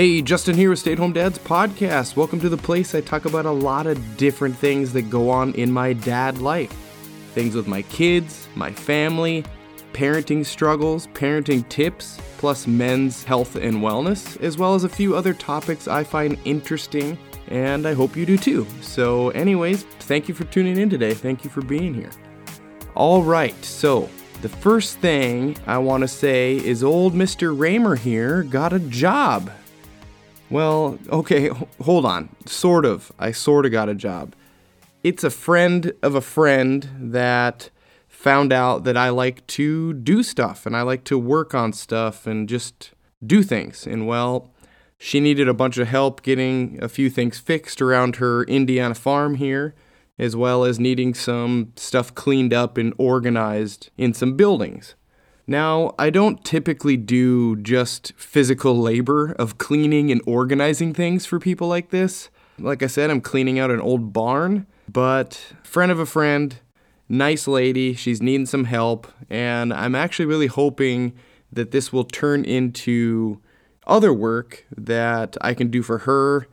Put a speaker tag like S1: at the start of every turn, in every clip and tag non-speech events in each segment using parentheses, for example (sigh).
S1: Hey, Justin here with Stay at Home Dads Podcast. Welcome to the place I talk about a lot of different things that go on in my dad life. Things with my kids, my family, parenting struggles, parenting tips, plus men's health and wellness, as well as a few other topics I find interesting, and I hope you do too. So, anyways, thank you for tuning in today. Thank you for being here. All right, so the first thing I want to say is old Mr. Raymer here got a job. Well, okay, hold on. Sort of. I sort of got a job. It's a friend of a friend that found out that I like to do stuff and I like to work on stuff and just do things. And well, she needed a bunch of help getting a few things fixed around her Indiana farm here, as well as needing some stuff cleaned up and organized in some buildings. Now, I don't typically do just physical labor of cleaning and organizing things for people like this. Like I said, I'm cleaning out an old barn, but friend of a friend, nice lady, she's needing some help, and I'm actually really hoping that this will turn into other work that I can do for her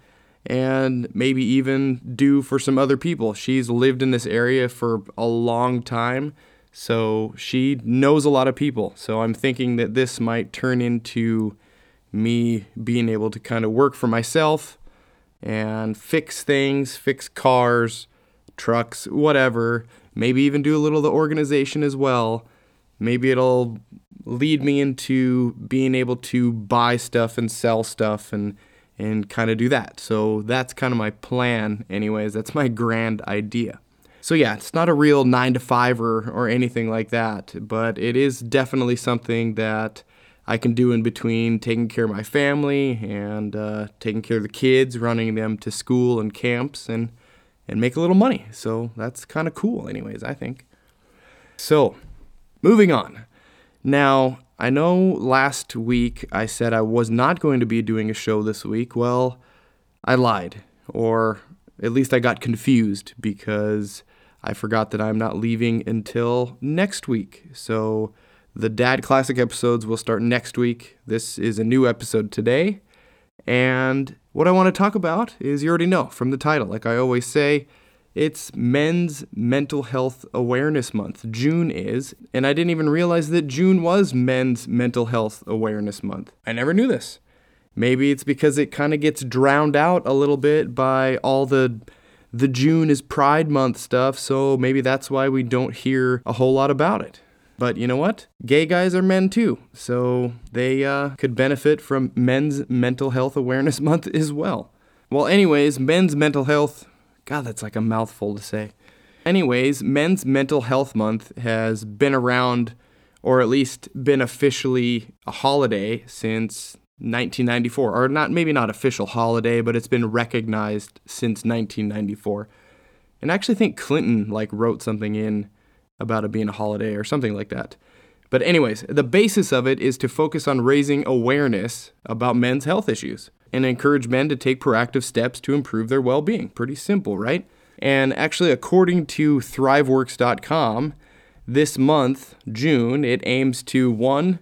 S1: and maybe even do for some other people. She's lived in this area for a long time, so she knows a lot of people. So I'm thinking that this might turn into me being able to kind of work for myself and fix things, fix cars, trucks, whatever. Maybe even do a little of the organization as well. Maybe it'll lead me into being able to buy stuff and sell stuff and and kind of do that. So that's kind of my plan anyways. That's my grand idea. So yeah, it's not a real nine to five or, or anything like that, but it is definitely something that I can do in between taking care of my family and uh, taking care of the kids, running them to school and camps, and and make a little money. So that's kind of cool, anyways. I think. So, moving on. Now I know last week I said I was not going to be doing a show this week. Well, I lied, or at least I got confused because I forgot that I'm not leaving until next week. So the Dad Classic episodes will start next week. This is a new episode today. And what I want to talk about is you already know from the title. Like I always say, it's Men's Mental Health Awareness Month. June is, and I didn't even realize that June was Men's Mental Health Awareness Month. I never knew this. Maybe it's because it kind of gets drowned out a little bit by all the the June is Pride Month stuff, so maybe that's why we don't hear a whole lot about it. But you know what? Gay guys are men too, so they uh, could benefit from Men's Mental Health Awareness (laughs) Month as well. Well, anyways, Men's Mental Health, God, that's like a mouthful to say. Anyways, Men's Mental Health Month has been around, or at least been officially a holiday since 1994, or not maybe not official holiday, but it's been recognized since 1994. And I actually think Clinton like wrote something in about it being a holiday or something like that. But anyways, the basis of it is to focus on raising awareness about men's health issues and encourage men to take proactive steps to improve their well-being. Pretty simple, right? And actually according to thriveworks.com, this month, June, it aims to one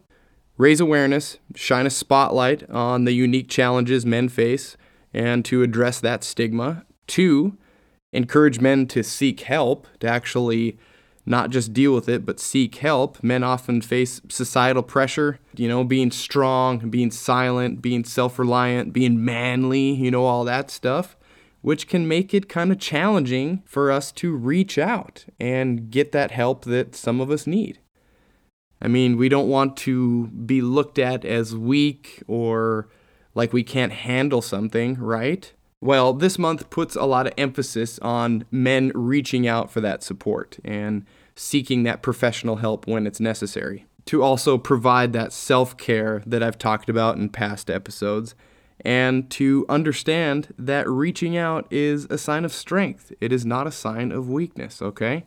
S1: raise awareness, shine a spotlight on the unique challenges men face, and to address that stigma. Two, encourage men to seek help, to actually not just deal with it, but seek help. Men often face societal pressure, you know, being strong, being silent, being self reliant, being manly, you know, all that stuff, which can make it kind of challenging for us to reach out and get that help that some of us need. I mean, we don't want to be looked at as weak or like we can't handle something, right? Well, this month puts a lot of emphasis on men reaching out for that support and seeking that professional help when it's necessary. To also provide that self care that I've talked about in past episodes, and to understand that reaching out is a sign of strength. It is not a sign of weakness, okay?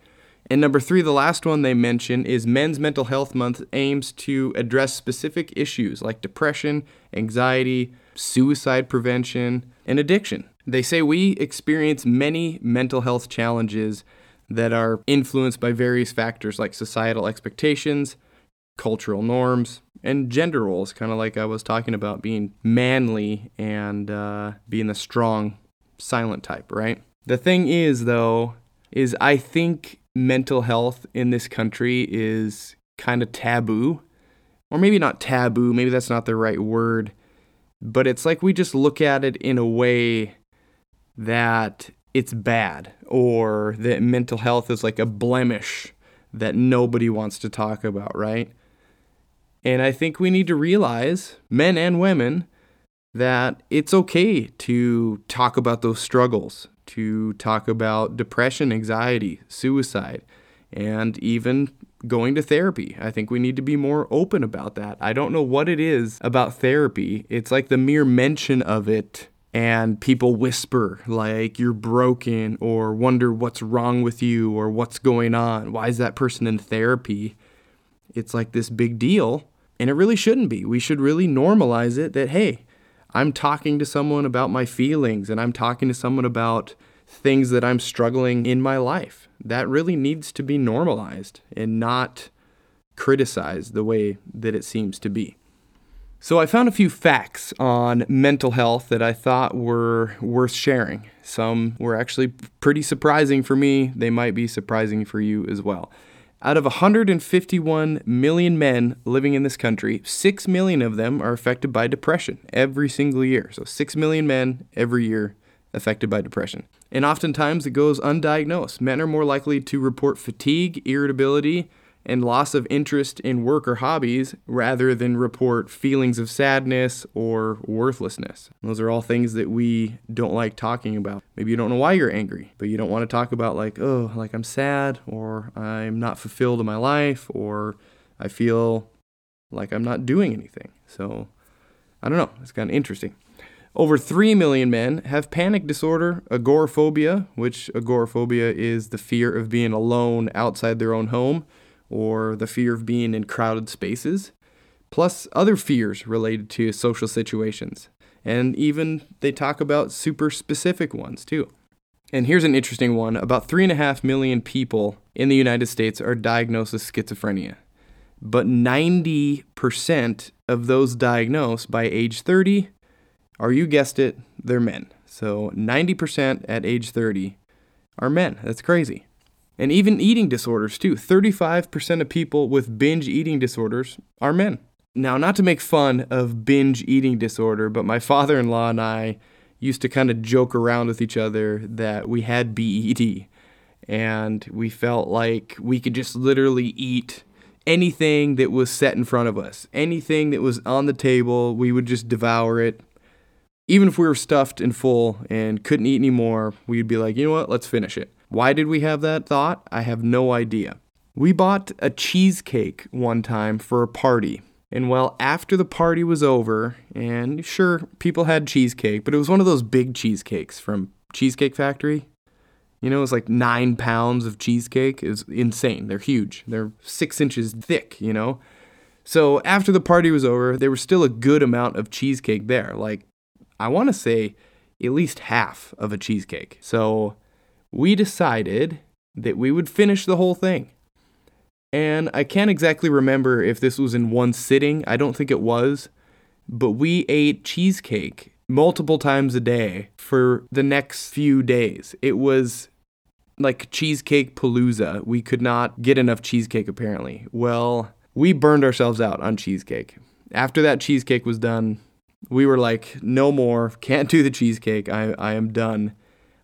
S1: And number three, the last one they mention is Men's Mental Health Month aims to address specific issues like depression, anxiety, suicide prevention, and addiction. They say we experience many mental health challenges that are influenced by various factors like societal expectations, cultural norms, and gender roles, kind of like I was talking about being manly and uh, being the strong, silent type, right? The thing is, though, is I think mental health in this country is kind of taboo. Or maybe not taboo, maybe that's not the right word. But it's like we just look at it in a way that it's bad or that mental health is like a blemish that nobody wants to talk about, right? And I think we need to realize, men and women, that it's okay to talk about those struggles, to talk about depression, anxiety, suicide, and even going to therapy. I think we need to be more open about that. I don't know what it is about therapy. It's like the mere mention of it and people whisper like you're broken or wonder what's wrong with you or what's going on. Why is that person in therapy? It's like this big deal, and it really shouldn't be. We should really normalize it that, hey, I'm talking to someone about my feelings and I'm talking to someone about things that I'm struggling in my life. That really needs to be normalized and not criticized the way that it seems to be. So, I found a few facts on mental health that I thought were worth sharing. Some were actually pretty surprising for me. They might be surprising for you as well. Out of 151 million men living in this country, 6 million of them are affected by depression every single year. So, 6 million men every year affected by depression. And oftentimes it goes undiagnosed. Men are more likely to report fatigue, irritability, and loss of interest in work or hobbies rather than report feelings of sadness or worthlessness. Those are all things that we don't like talking about. Maybe you don't know why you're angry, but you don't want to talk about, like, oh, like I'm sad or I'm not fulfilled in my life or I feel like I'm not doing anything. So I don't know. It's kind of interesting. Over 3 million men have panic disorder, agoraphobia, which agoraphobia is the fear of being alone outside their own home or the fear of being in crowded spaces, plus other fears related to social situations. And even they talk about super specific ones too. And here's an interesting one about 3.5 million people in the United States are diagnosed with schizophrenia. But 90% of those diagnosed by age 30 are, you guessed it, they're men. So 90% at age 30 are men. That's crazy. And even eating disorders, too. 35% of people with binge eating disorders are men. Now, not to make fun of binge eating disorder, but my father in law and I used to kind of joke around with each other that we had BED. And we felt like we could just literally eat anything that was set in front of us. Anything that was on the table, we would just devour it. Even if we were stuffed and full and couldn't eat anymore, we'd be like, you know what, let's finish it. Why did we have that thought? I have no idea. We bought a cheesecake one time for a party. And well, after the party was over, and sure, people had cheesecake, but it was one of those big cheesecakes from Cheesecake Factory. You know, it was like nine pounds of cheesecake. It's insane. They're huge. They're six inches thick, you know? So after the party was over, there was still a good amount of cheesecake there. Like, I want to say at least half of a cheesecake. So we decided that we would finish the whole thing. And I can't exactly remember if this was in one sitting. I don't think it was. But we ate cheesecake multiple times a day for the next few days. It was like cheesecake palooza. We could not get enough cheesecake apparently. Well, we burned ourselves out on cheesecake. After that cheesecake was done, we were like, no more, can't do the cheesecake. I, I am done.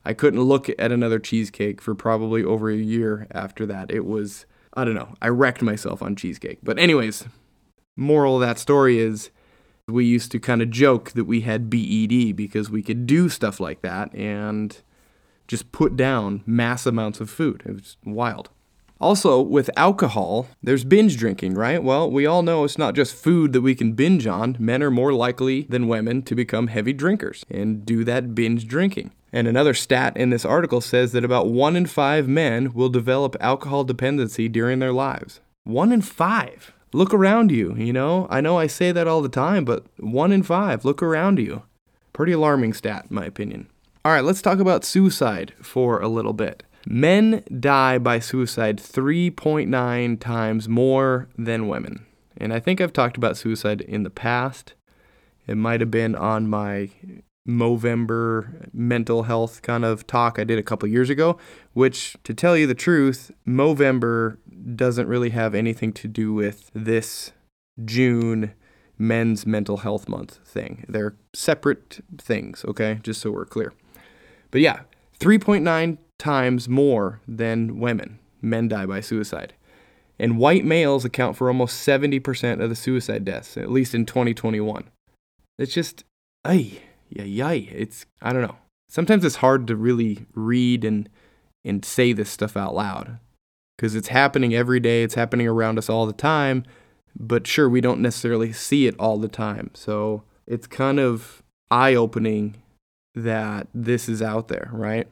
S1: I couldn't look at another cheesecake for probably over a year after that. It was, I don't know, I wrecked myself on cheesecake. But, anyways, moral of that story is we used to kind of joke that we had BED because we could do stuff like that and just put down mass amounts of food. It was wild. Also, with alcohol, there's binge drinking, right? Well, we all know it's not just food that we can binge on. Men are more likely than women to become heavy drinkers and do that binge drinking. And another stat in this article says that about one in five men will develop alcohol dependency during their lives. One in five. Look around you, you know? I know I say that all the time, but one in five. Look around you. Pretty alarming stat, in my opinion. All right, let's talk about suicide for a little bit. Men die by suicide 3.9 times more than women. And I think I've talked about suicide in the past. It might have been on my Movember mental health kind of talk I did a couple years ago, which, to tell you the truth, Movember doesn't really have anything to do with this June men's mental health month thing. They're separate things, okay? Just so we're clear. But yeah, 3.9 times more than women, men die by suicide. And white males account for almost 70% of the suicide deaths, at least in 2021. It's just, ay, yeah, yay. It's, I don't know. Sometimes it's hard to really read and, and say this stuff out loud because it's happening every day, it's happening around us all the time. But sure, we don't necessarily see it all the time. So it's kind of eye opening that this is out there, right?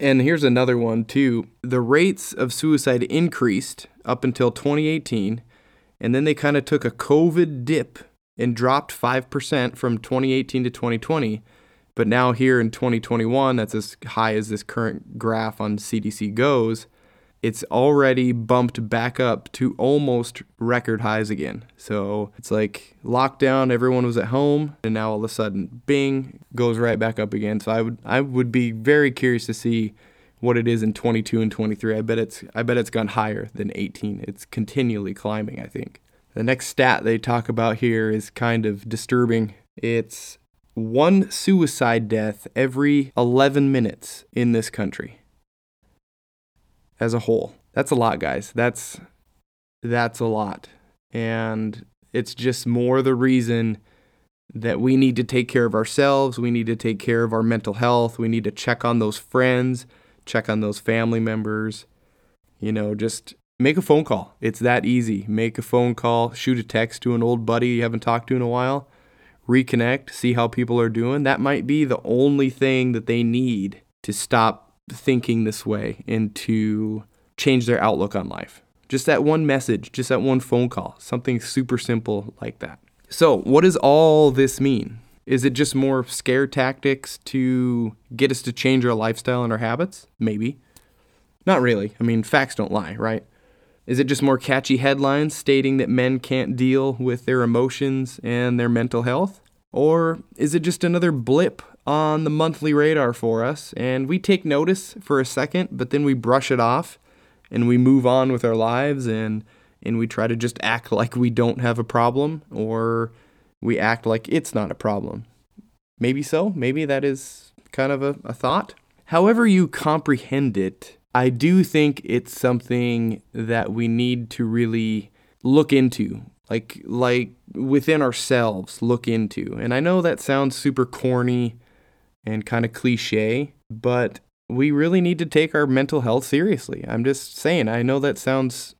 S1: And here's another one too. The rates of suicide increased up until 2018, and then they kind of took a COVID dip and dropped 5% from 2018 to 2020. But now, here in 2021, that's as high as this current graph on CDC goes it's already bumped back up to almost record highs again. So it's like lockdown, everyone was at home, and now all of a sudden, bing, goes right back up again. So I would I would be very curious to see what it is in 22 and 23. I bet it's I bet it's gone higher than 18. It's continually climbing. I think. The next stat they talk about here is kind of disturbing. It's one suicide death every 11 minutes in this country as a whole. That's a lot, guys. That's that's a lot. And it's just more the reason that we need to take care of ourselves, we need to take care of our mental health, we need to check on those friends, check on those family members. You know, just make a phone call. It's that easy. Make a phone call, shoot a text to an old buddy you haven't talked to in a while, reconnect, see how people are doing. That might be the only thing that they need to stop thinking this way and to change their outlook on life. Just that one message, just that one phone call, something super simple like that. So, what does all this mean? Is it just more scare tactics to get us to change our lifestyle and our habits? Maybe. Not really. I mean, facts don't lie, right? Is it just more catchy headlines stating that men can't deal with their emotions and their mental health? Or is it just another blip on the monthly radar for us, and we take notice for a second, but then we brush it off and we move on with our lives and and we try to just act like we don't have a problem or we act like it's not a problem. Maybe so, maybe that is kind of a, a thought. However, you comprehend it, I do think it's something that we need to really look into like like within ourselves look into and i know that sounds super corny and kind of cliche, but we really need to take our mental health seriously. I'm just saying, I know that sounds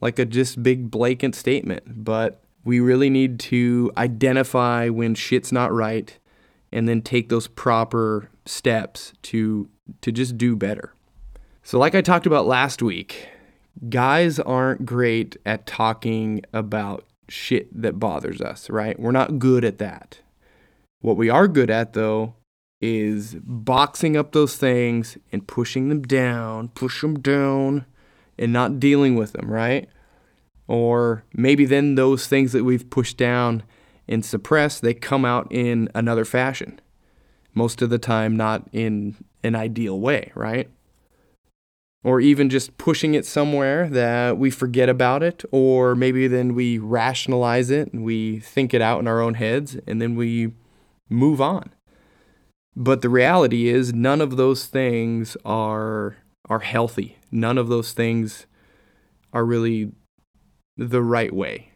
S1: like a just big blanket statement, but we really need to identify when shit's not right and then take those proper steps to to just do better. So like I talked about last week, guys aren't great at talking about shit that bothers us, right? We're not good at that. What we are good at though is boxing up those things and pushing them down, push them down, and not dealing with them, right? Or maybe then those things that we've pushed down and suppressed, they come out in another fashion. Most of the time, not in an ideal way, right? Or even just pushing it somewhere that we forget about it, or maybe then we rationalize it and we think it out in our own heads and then we move on. But the reality is none of those things are are healthy. None of those things are really the right way.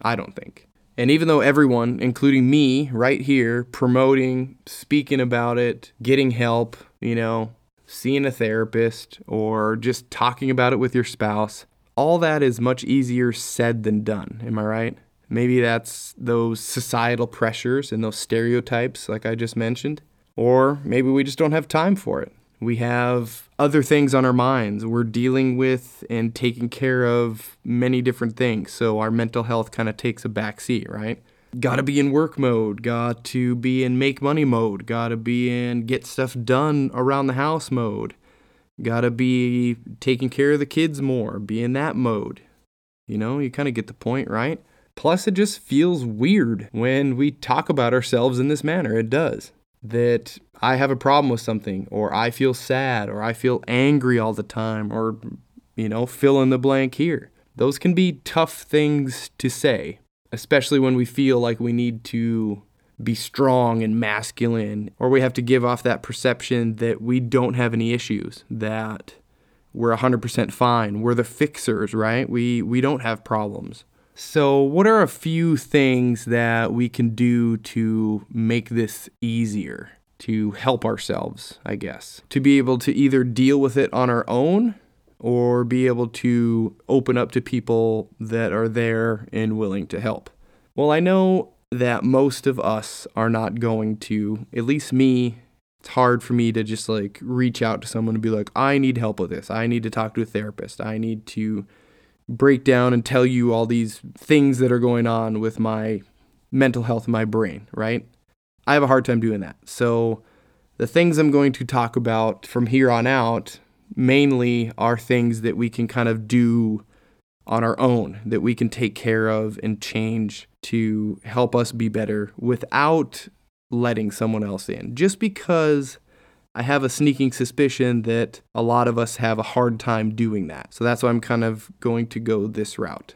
S1: I don't think. And even though everyone, including me right here, promoting, speaking about it, getting help, you know, seeing a therapist, or just talking about it with your spouse, all that is much easier said than done. Am I right? Maybe that's those societal pressures and those stereotypes, like I just mentioned. Or maybe we just don't have time for it. We have other things on our minds. We're dealing with and taking care of many different things. So our mental health kind of takes a back seat, right? Got to be in work mode, got to be in make money mode, got to be in get stuff done around the house mode, got to be taking care of the kids more, be in that mode. You know, you kind of get the point, right? Plus, it just feels weird when we talk about ourselves in this manner. It does. That I have a problem with something, or I feel sad, or I feel angry all the time, or, you know, fill in the blank here. Those can be tough things to say, especially when we feel like we need to be strong and masculine, or we have to give off that perception that we don't have any issues, that we're 100% fine, we're the fixers, right? We we don't have problems. So, what are a few things that we can do to make this easier, to help ourselves, I guess? To be able to either deal with it on our own or be able to open up to people that are there and willing to help. Well, I know that most of us are not going to, at least me, it's hard for me to just like reach out to someone and be like, I need help with this. I need to talk to a therapist. I need to break down and tell you all these things that are going on with my mental health, my brain, right? I have a hard time doing that. So, the things I'm going to talk about from here on out mainly are things that we can kind of do on our own, that we can take care of and change to help us be better without letting someone else in. Just because I have a sneaking suspicion that a lot of us have a hard time doing that. So that's why I'm kind of going to go this route.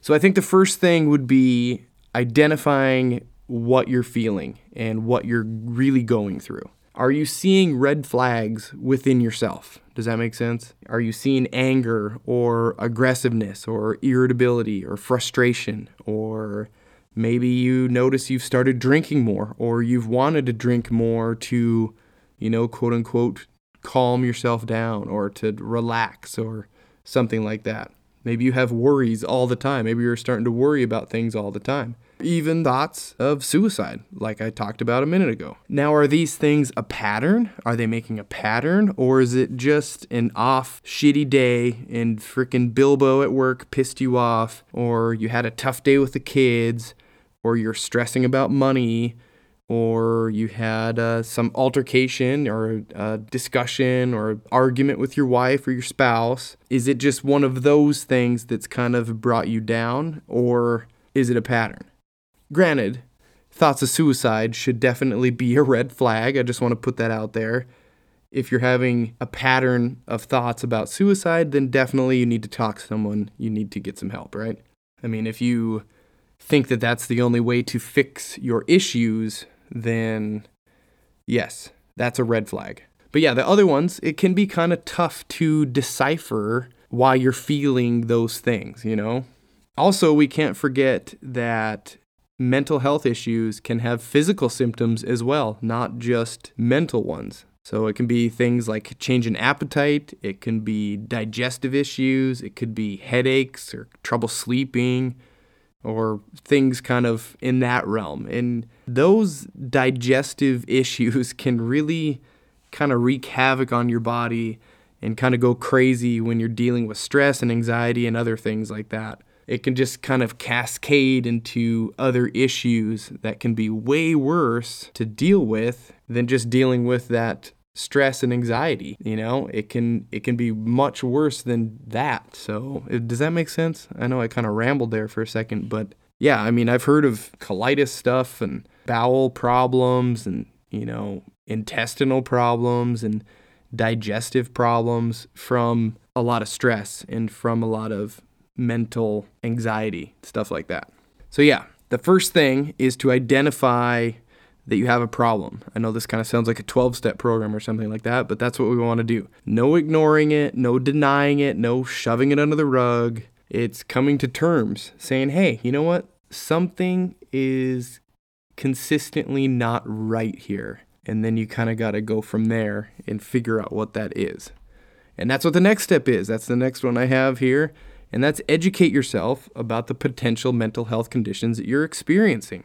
S1: So I think the first thing would be identifying what you're feeling and what you're really going through. Are you seeing red flags within yourself? Does that make sense? Are you seeing anger or aggressiveness or irritability or frustration or maybe you notice you've started drinking more or you've wanted to drink more to you know, quote unquote, calm yourself down or to relax or something like that. Maybe you have worries all the time. Maybe you're starting to worry about things all the time. Even thoughts of suicide, like I talked about a minute ago. Now, are these things a pattern? Are they making a pattern? Or is it just an off, shitty day and freaking Bilbo at work pissed you off? Or you had a tough day with the kids? Or you're stressing about money? Or you had uh, some altercation or discussion or argument with your wife or your spouse? Is it just one of those things that's kind of brought you down, or is it a pattern? Granted, thoughts of suicide should definitely be a red flag. I just want to put that out there. If you're having a pattern of thoughts about suicide, then definitely you need to talk to someone. You need to get some help, right? I mean, if you think that that's the only way to fix your issues, then yes, that's a red flag. But yeah, the other ones, it can be kind of tough to decipher why you're feeling those things, you know? Also, we can't forget that mental health issues can have physical symptoms as well, not just mental ones. So it can be things like change in appetite, it can be digestive issues, it could be headaches or trouble sleeping, or things kind of in that realm. And those digestive (laughs) issues can really kind of wreak havoc on your body and kind of go crazy when you're dealing with stress and anxiety and other things like that. It can just kind of cascade into other issues that can be way worse to deal with than just dealing with that stress and anxiety you know? It can it can be much worse than that. So does that make sense? I know i kind of rambled there for a second but yeah i mean i've heard of colitis stuff and bowel problems and you know intestinal problems and digestive problems from a lot of stress and from a lot of mental anxiety stuff like that. So yeah the first thing is to identify that you have a problem. I know this kind of sounds like a 12 step program or something like that, but that's what we want to do. No ignoring it, no denying it, no shoving it under the rug. It's coming to terms, saying, hey, you know what? Something is consistently not right here. And then you kind of got to go from there and figure out what that is. And that's what the next step is. That's the next one I have here. And that's educate yourself about the potential mental health conditions that you're experiencing.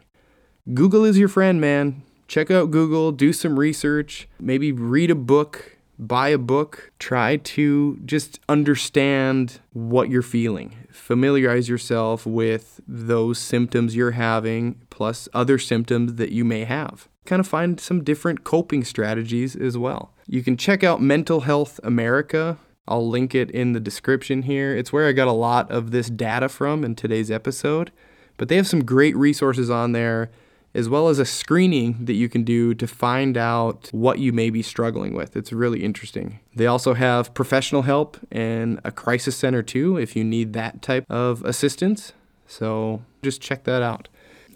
S1: Google is your friend, man. Check out Google, do some research, maybe read a book, buy a book, try to just understand what you're feeling. Familiarize yourself with those symptoms you're having, plus other symptoms that you may have. Kind of find some different coping strategies as well. You can check out Mental Health America. I'll link it in the description here. It's where I got a lot of this data from in today's episode. But they have some great resources on there, as well as a screening that you can do to find out what you may be struggling with. It's really interesting. They also have professional help and a crisis center too, if you need that type of assistance. So just check that out.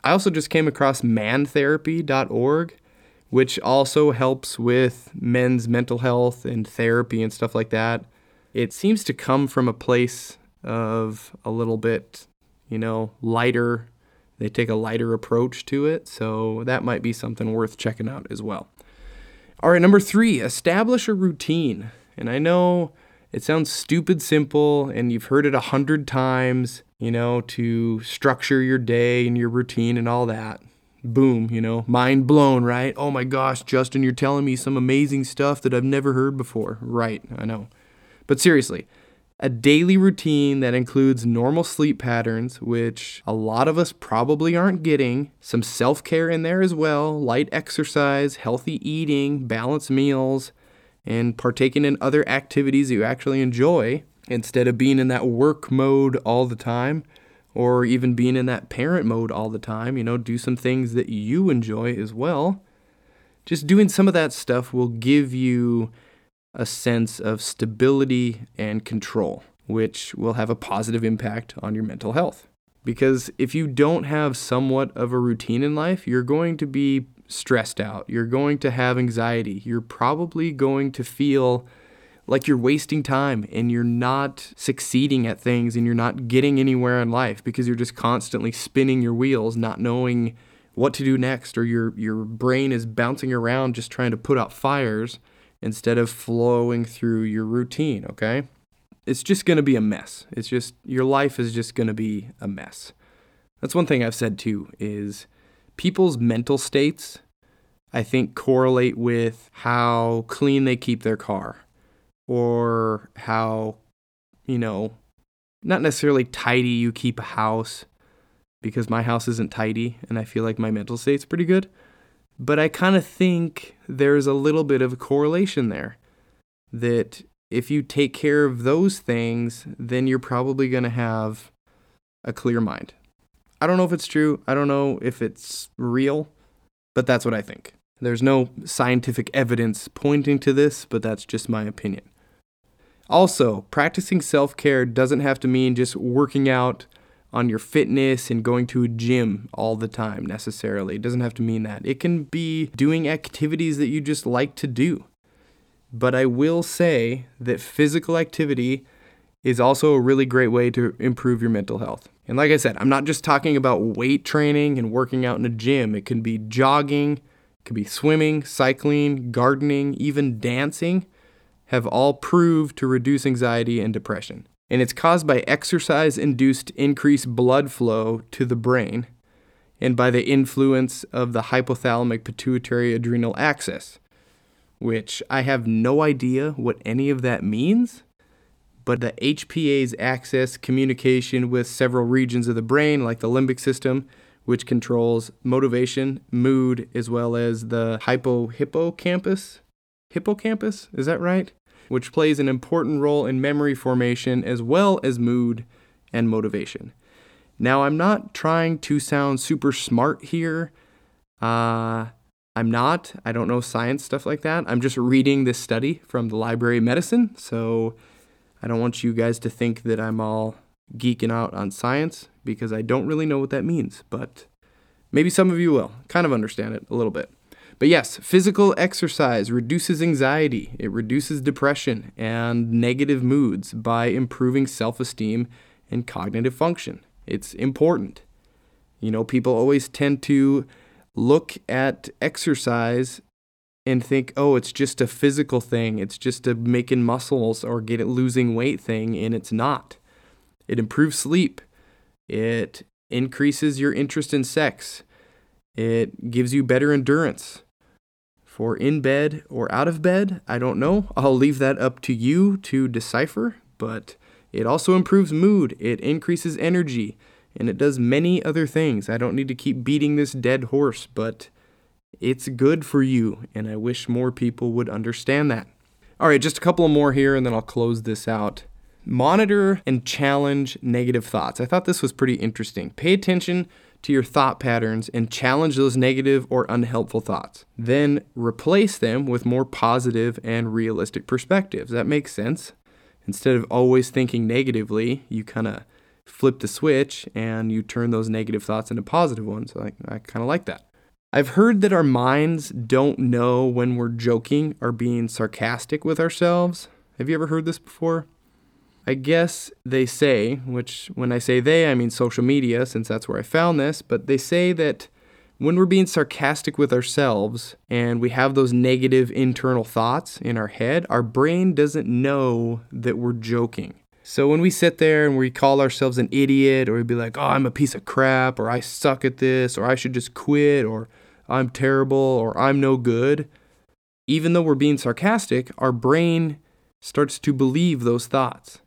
S1: I also just came across mantherapy.org, which also helps with men's mental health and therapy and stuff like that. It seems to come from a place of a little bit, you know, lighter. They take a lighter approach to it, so that might be something worth checking out as well. All right, number three, establish a routine. And I know it sounds stupid simple, and you've heard it a hundred times, you know, to structure your day and your routine and all that. Boom, you know, mind blown, right? Oh my gosh, Justin, you're telling me some amazing stuff that I've never heard before. Right, I know. But seriously, a daily routine that includes normal sleep patterns, which a lot of us probably aren't getting, some self care in there as well, light exercise, healthy eating, balanced meals, and partaking in other activities you actually enjoy instead of being in that work mode all the time or even being in that parent mode all the time. You know, do some things that you enjoy as well. Just doing some of that stuff will give you a sense of stability and control, which will have a positive impact on your mental health. Because if you don't have somewhat of a routine in life, you're going to be stressed out. You're going to have anxiety. You're probably going to feel like you're wasting time and you're not succeeding at things and you're not getting anywhere in life because you're just constantly spinning your wheels, not knowing what to do next, or your, your brain is bouncing around just trying to put out fires instead of flowing through your routine, okay? It's just gonna be a mess. It's just, your life is just gonna be a mess. That's one thing I've said too, is people's mental states, I think, correlate with how clean they keep their car or how, you know, not necessarily tidy you keep a house because my house isn't tidy and I feel like my mental state's pretty good. But I kind of think there's a little bit of a correlation there that if you take care of those things, then you're probably going to have a clear mind. I don't know if it's true. I don't know if it's real, but that's what I think. There's no scientific evidence pointing to this, but that's just my opinion. Also, practicing self care doesn't have to mean just working out on your fitness and going to a gym all the time necessarily. It doesn't have to mean that. It can be doing activities that you just like to do. But I will say that physical activity is also a really great way to improve your mental health. And like I said, I'm not just talking about weight training and working out in a gym. It can be jogging, it can be swimming, cycling, gardening, even dancing have all proved to reduce anxiety and depression and it's caused by exercise induced increased blood flow to the brain and by the influence of the hypothalamic pituitary adrenal axis, which I have no idea what any of that means. But the HPA's axis communication with several regions of the brain, like the limbic system, which controls motivation, mood, as well as the hypohippocampus. Hippocampus, is that right? Which plays an important role in memory formation as well as mood and motivation. Now, I'm not trying to sound super smart here. Uh, I'm not. I don't know science stuff like that. I'm just reading this study from the Library of Medicine. So I don't want you guys to think that I'm all geeking out on science because I don't really know what that means. But maybe some of you will kind of understand it a little bit. But yes, physical exercise reduces anxiety, it reduces depression and negative moods by improving self esteem and cognitive function. It's important. You know, people always tend to look at exercise and think, oh, it's just a physical thing, it's just a making muscles or get it losing weight thing, and it's not. It improves sleep, it increases your interest in sex, it gives you better endurance for in bed or out of bed. I don't know. I'll leave that up to you to decipher, but it also improves mood, it increases energy, and it does many other things. I don't need to keep beating this dead horse, but it's good for you, and I wish more people would understand that. All right, just a couple more here, and then I'll close this out. Monitor and challenge negative thoughts. I thought this was pretty interesting. Pay attention to your thought patterns and challenge those negative or unhelpful thoughts. Then replace them with more positive and realistic perspectives. That makes sense. Instead of always thinking negatively, you kind of flip the switch and you turn those negative thoughts into positive ones. I, I kind of like that. I've heard that our minds don't know when we're joking or being sarcastic with ourselves. Have you ever heard this before? I guess they say, which when I say they, I mean social media, since that's where I found this, but they say that when we're being sarcastic with ourselves and we have those negative internal thoughts in our head, our brain doesn't know that we're joking. So when we sit there and we call ourselves an idiot, or we be like, oh, I'm a piece of crap, or I suck at this, or I should just quit, or I'm terrible, or I'm no good, even though we're being sarcastic, our brain starts to believe those thoughts.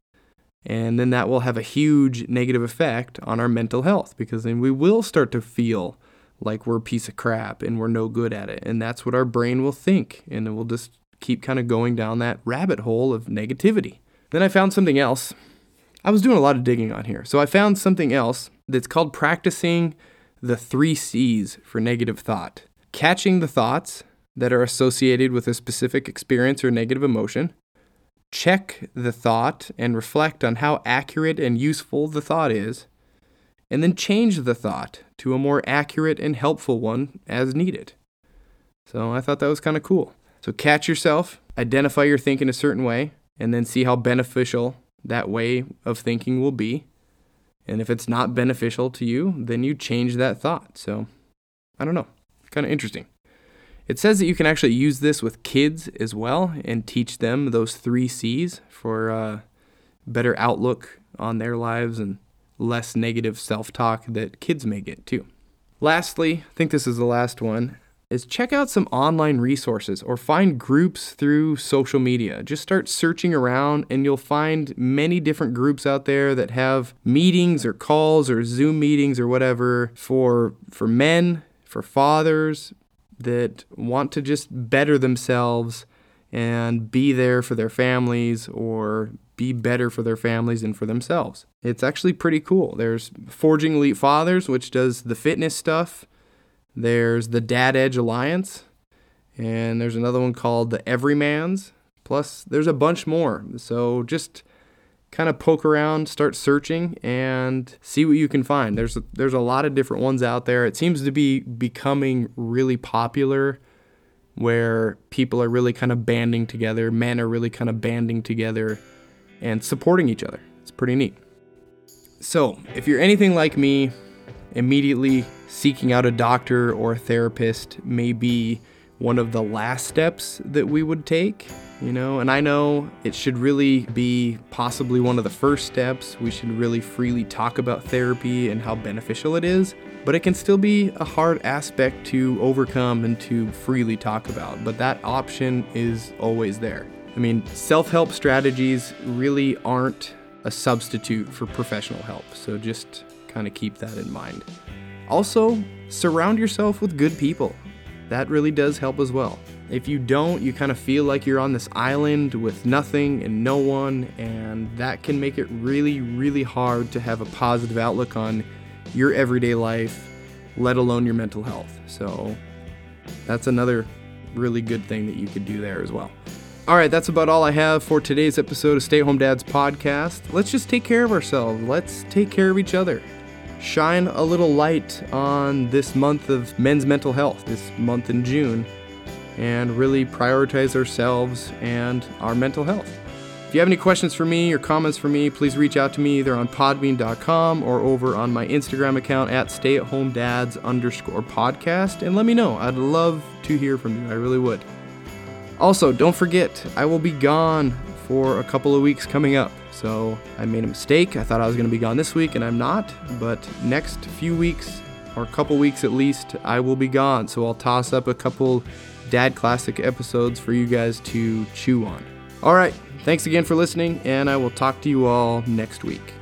S1: And then that will have a huge negative effect on our mental health because then we will start to feel like we're a piece of crap and we're no good at it. And that's what our brain will think. And it will just keep kind of going down that rabbit hole of negativity. Then I found something else. I was doing a lot of digging on here. So I found something else that's called practicing the three C's for negative thought catching the thoughts that are associated with a specific experience or negative emotion, check the thought and reflect on how accurate and useful the thought is, and then change the thought to a more accurate and helpful one as needed. So I thought that was kind of cool. So catch yourself, identify your thinking a certain way, and then see how beneficial that way of thinking will be. And if it's not beneficial to you, then you change that thought. So I don't know. Kind of interesting. It says that you can actually use this with kids as well and teach them those three C's for uh, better outlook on their lives and less negative self talk that kids may get too. Lastly, I think this is the last one, is check out some online resources or find groups through social media. Just start searching around and you'll find many different groups out there that have meetings or calls or Zoom meetings or whatever for for men, for fathers, that want to just better themselves and be there for their families or be better for their families and for themselves. It's actually pretty cool. There's Forging Elite Fathers, which does the fitness stuff. There's the Dad Edge Alliance, and there's another one called the Everymans. Plus, there's a bunch more. So just kind of poke around, start searching, and see what you can find. There's a, there's a lot of different ones out there. It seems to be becoming really popular, where people are really kind of banding together. Men are really kind of banding together and supporting each other. It's pretty neat. So, if you're anything like me, immediately seeking out a doctor or a therapist may be one of the last steps that we would take you know, and I know it should really be possibly one of the first steps. We should really freely talk about therapy and how beneficial it is, but it can still be a hard aspect to overcome and to freely talk about. But that option is always there. I mean, self help strategies really aren't a substitute for professional help, so just kind of keep that in mind. Also, surround yourself with good people. That really does help as well. If you don't, you kind of feel like you're on this island with nothing and no one, and that can make it really, really hard to have a positive outlook on your everyday life, let alone your mental health. So, that's another really good thing that you could do there as well. All right, that's about all I have for today's episode of Stay Home Dads podcast. Let's just take care of ourselves. Let's take care of each other. Shine a little light on this month of men's mental health, this month in June and really prioritize ourselves and our mental health. If you have any questions for me or comments for me, please reach out to me either on podbean.com or over on my Instagram account at stayathomedads underscore podcast and let me know. I'd love to hear from you. I really would. Also, don't forget, I will be gone for a couple of weeks coming up. So I made a mistake. I thought I was going to be gone this week, and I'm not. But next few weeks, or a couple weeks at least, I will be gone. So I'll toss up a couple dad classic episodes for you guys to chew on. All right, thanks again for listening, and I will talk to you all next week.